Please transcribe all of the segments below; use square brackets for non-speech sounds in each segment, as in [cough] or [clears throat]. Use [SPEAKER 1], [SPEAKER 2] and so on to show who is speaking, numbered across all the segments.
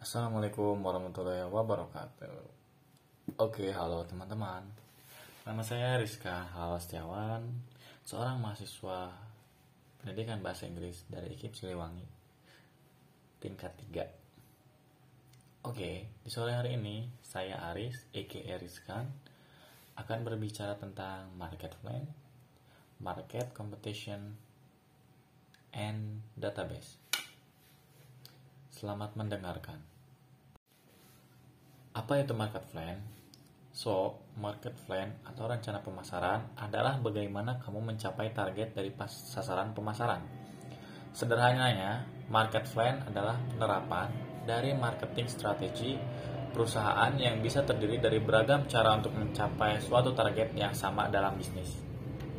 [SPEAKER 1] Assalamualaikum warahmatullahi wabarakatuh. Oke, halo teman-teman. Nama saya Rizka Halastiawan, seorang mahasiswa pendidikan bahasa Inggris dari IKIP Siliwangi, tingkat 3. Oke, di sore hari ini saya Aris, aka Rizkan, akan berbicara tentang market plan, market competition, and database. Selamat mendengarkan. Apa itu market plan? So, market plan atau rencana pemasaran adalah bagaimana kamu mencapai target dari pas sasaran pemasaran. Sederhananya, market plan adalah penerapan dari marketing strategi perusahaan yang bisa terdiri dari beragam cara untuk mencapai suatu target yang sama dalam bisnis.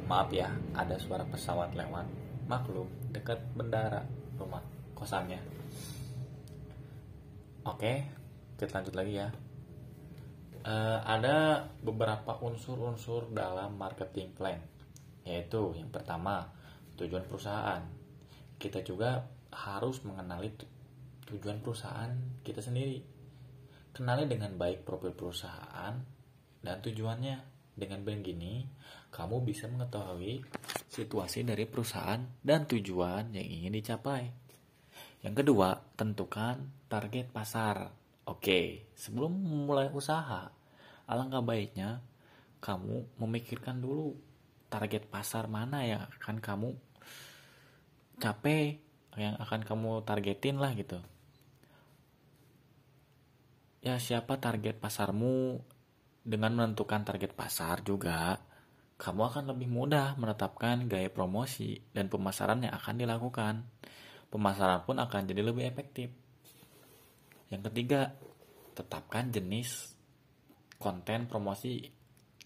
[SPEAKER 1] Maaf ya, ada suara pesawat lewat. Maklum, dekat bendara rumah kosannya. Oke, kita lanjut lagi ya. Uh, ada beberapa unsur-unsur dalam marketing plan, yaitu yang pertama tujuan perusahaan. Kita juga harus mengenali tujuan perusahaan kita sendiri. Kenali dengan baik profil perusahaan dan tujuannya. Dengan begini, kamu bisa mengetahui situasi dari perusahaan dan tujuan yang ingin dicapai. Yang kedua, tentukan target pasar. Oke, sebelum mulai usaha, alangkah baiknya kamu memikirkan dulu target pasar mana yang akan kamu capai, yang akan kamu targetin lah gitu. Ya, siapa target pasarmu dengan menentukan target pasar juga, kamu akan lebih mudah menetapkan gaya promosi dan pemasaran yang akan dilakukan pemasaran pun akan jadi lebih efektif. Yang ketiga, tetapkan jenis konten promosi,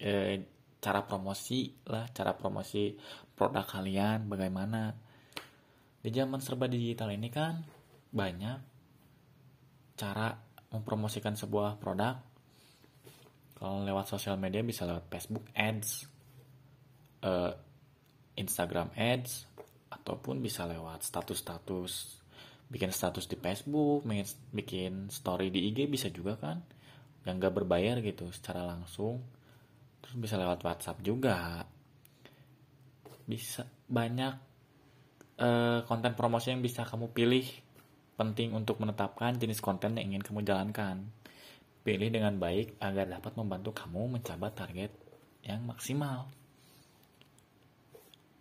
[SPEAKER 1] eh, cara promosi lah, cara promosi produk kalian, bagaimana. Di zaman serba digital ini kan banyak cara mempromosikan sebuah produk. Kalau lewat sosial media bisa lewat Facebook Ads, eh, Instagram Ads, ataupun bisa lewat status-status bikin status di Facebook, bikin story di IG bisa juga kan? Yang gak berbayar gitu secara langsung. Terus bisa lewat WhatsApp juga. Bisa banyak uh, konten promosi yang bisa kamu pilih penting untuk menetapkan jenis konten yang ingin kamu jalankan. Pilih dengan baik agar dapat membantu kamu mencapai target yang maksimal.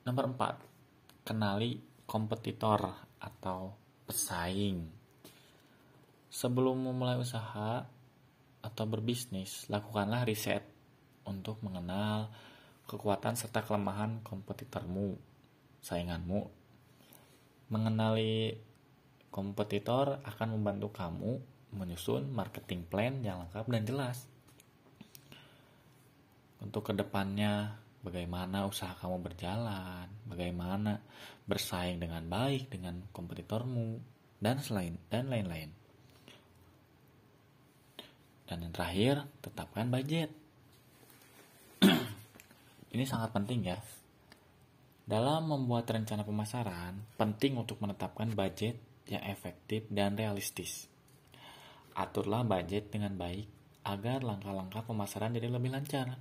[SPEAKER 1] Nomor 4 kenali kompetitor atau pesaing. Sebelum memulai usaha atau berbisnis, lakukanlah riset untuk mengenal kekuatan serta kelemahan kompetitormu, sainganmu. Mengenali kompetitor akan membantu kamu menyusun marketing plan yang lengkap dan jelas. Untuk ke depannya, bagaimana usaha kamu berjalan, bagaimana bersaing dengan baik dengan kompetitormu, dan selain dan lain-lain. Dan yang terakhir, tetapkan budget. [clears throat] Ini sangat penting ya. Dalam membuat rencana pemasaran, penting untuk menetapkan budget yang efektif dan realistis. Aturlah budget dengan baik agar langkah-langkah pemasaran jadi lebih lancar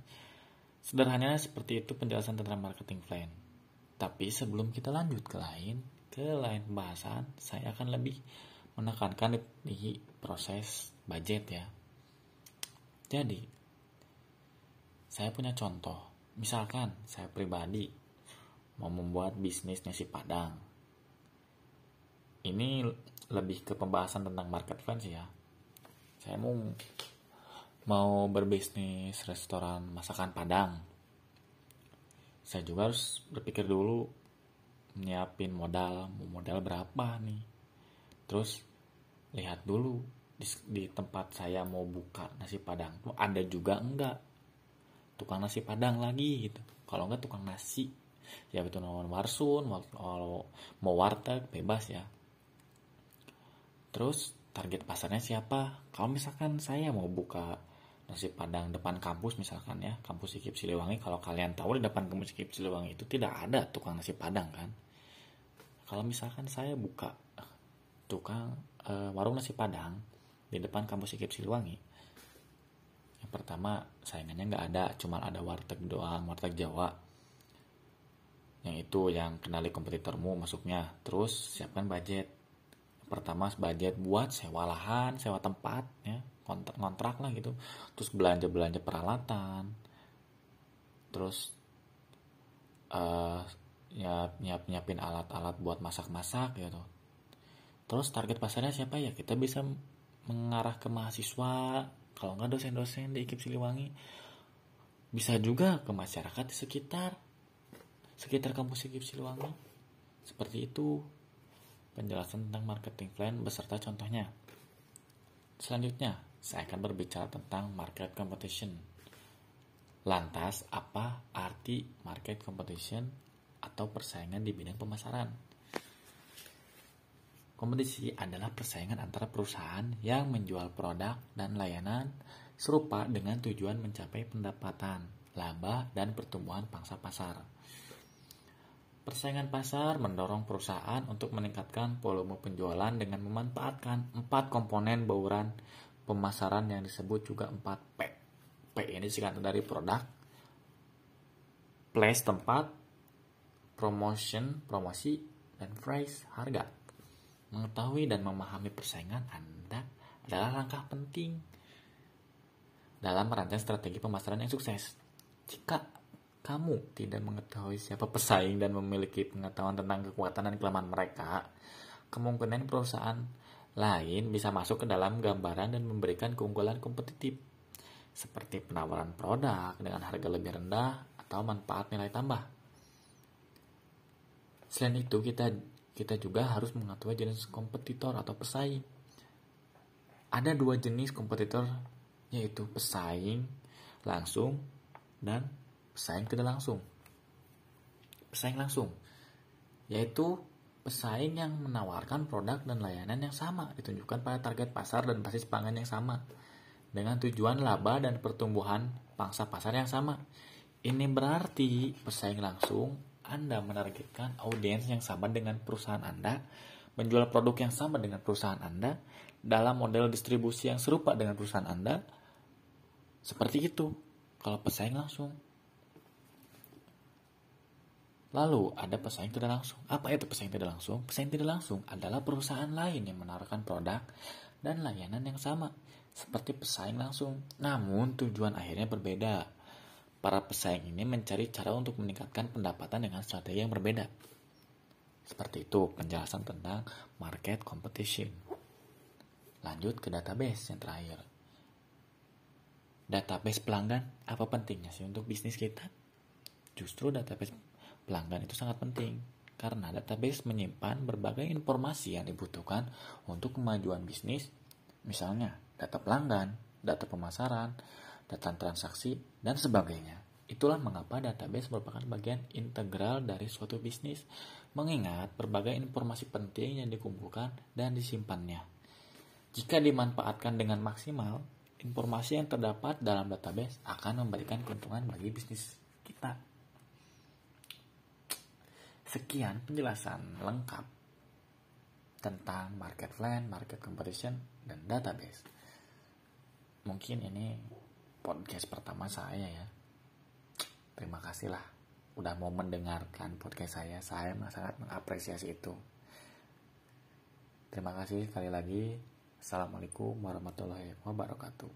[SPEAKER 1] Sederhananya seperti itu penjelasan tentang marketing plan. Tapi sebelum kita lanjut ke lain, ke lain pembahasan, saya akan lebih menekankan di, proses budget ya. Jadi, saya punya contoh. Misalkan saya pribadi mau membuat bisnis nasi padang. Ini lebih ke pembahasan tentang market plan sih ya. Saya mau mau berbisnis restoran masakan Padang. Saya juga harus berpikir dulu nyiapin modal, modal berapa nih. Terus lihat dulu di, di tempat saya mau buka nasi padang tuh ada juga enggak tukang nasi padang lagi gitu. Kalau enggak tukang nasi ya betul nomor warsun, kalau mau warteg bebas ya. Terus target pasarnya siapa? Kalau misalkan saya mau buka nasi padang depan kampus misalkan ya kampus IKIP Siliwangi kalau kalian tahu di depan kampus IKIP Siliwangi itu tidak ada tukang nasi padang kan? Kalau misalkan saya buka tukang e, warung nasi padang di depan kampus IKIP Siliwangi yang pertama saingannya nggak ada cuma ada warteg doang warteg Jawa. Yang itu yang kenali kompetitormu masuknya. Terus siapkan budget pertama budget buat sewa lahan sewa tempat ya. Kontrak kontrak lah gitu. Terus belanja belanja peralatan. Terus uh, nyiap nyiap nyiapin alat-alat buat masak-masak gitu. Terus target pasarnya siapa? Ya kita bisa mengarah ke mahasiswa. Kalau nggak dosen-dosen di IKIP Siliwangi bisa juga ke masyarakat di sekitar sekitar kampus IKIP Siliwangi. Seperti itu penjelasan tentang marketing plan beserta contohnya. Selanjutnya saya akan berbicara tentang market competition. Lantas apa arti market competition atau persaingan di bidang pemasaran? Kompetisi adalah persaingan antara perusahaan yang menjual produk dan layanan serupa dengan tujuan mencapai pendapatan, laba, dan pertumbuhan pangsa pasar. Persaingan pasar mendorong perusahaan untuk meningkatkan volume penjualan dengan memanfaatkan empat komponen bauran pemasaran yang disebut juga 4P. P ini singkatan dari produk, place tempat, promotion, promosi, dan price, harga. Mengetahui dan memahami persaingan Anda adalah langkah penting dalam merancang strategi pemasaran yang sukses. Jika kamu tidak mengetahui siapa pesaing dan memiliki pengetahuan tentang kekuatan dan kelemahan mereka, kemungkinan perusahaan lain bisa masuk ke dalam gambaran dan memberikan keunggulan kompetitif seperti penawaran produk dengan harga lebih rendah atau manfaat nilai tambah. Selain itu, kita kita juga harus mengetahui jenis kompetitor atau pesaing. Ada dua jenis kompetitor yaitu pesaing langsung dan pesaing tidak langsung. Pesaing langsung yaitu pesaing yang menawarkan produk dan layanan yang sama ditunjukkan pada target pasar dan basis pangan yang sama dengan tujuan laba dan pertumbuhan pangsa pasar yang sama. Ini berarti pesaing langsung anda menargetkan audiens yang sama dengan perusahaan Anda, menjual produk yang sama dengan perusahaan Anda, dalam model distribusi yang serupa dengan perusahaan Anda, seperti itu. Kalau pesaing langsung. Lalu ada pesaing tidak langsung. Apa itu pesaing tidak langsung? Pesaing tidak langsung adalah perusahaan lain yang menawarkan produk dan layanan yang sama seperti pesaing langsung. Namun tujuan akhirnya berbeda. Para pesaing ini mencari cara untuk meningkatkan pendapatan dengan strategi yang berbeda. Seperti itu penjelasan tentang market competition. Lanjut ke database yang terakhir. Database pelanggan, apa pentingnya sih untuk bisnis kita? Justru database pelanggan itu sangat penting karena database menyimpan berbagai informasi yang dibutuhkan untuk kemajuan bisnis, misalnya data pelanggan, data pemasaran, data transaksi, dan sebagainya. Itulah mengapa database merupakan bagian integral dari suatu bisnis, mengingat berbagai informasi penting yang dikumpulkan dan disimpannya. Jika dimanfaatkan dengan maksimal, informasi yang terdapat dalam database akan memberikan keuntungan bagi bisnis kita. Sekian penjelasan lengkap tentang market plan, market competition, dan database. Mungkin ini podcast pertama saya ya. Terima kasih lah udah mau mendengarkan podcast saya. Saya sangat mengapresiasi itu. Terima kasih sekali lagi. Assalamualaikum warahmatullahi wabarakatuh.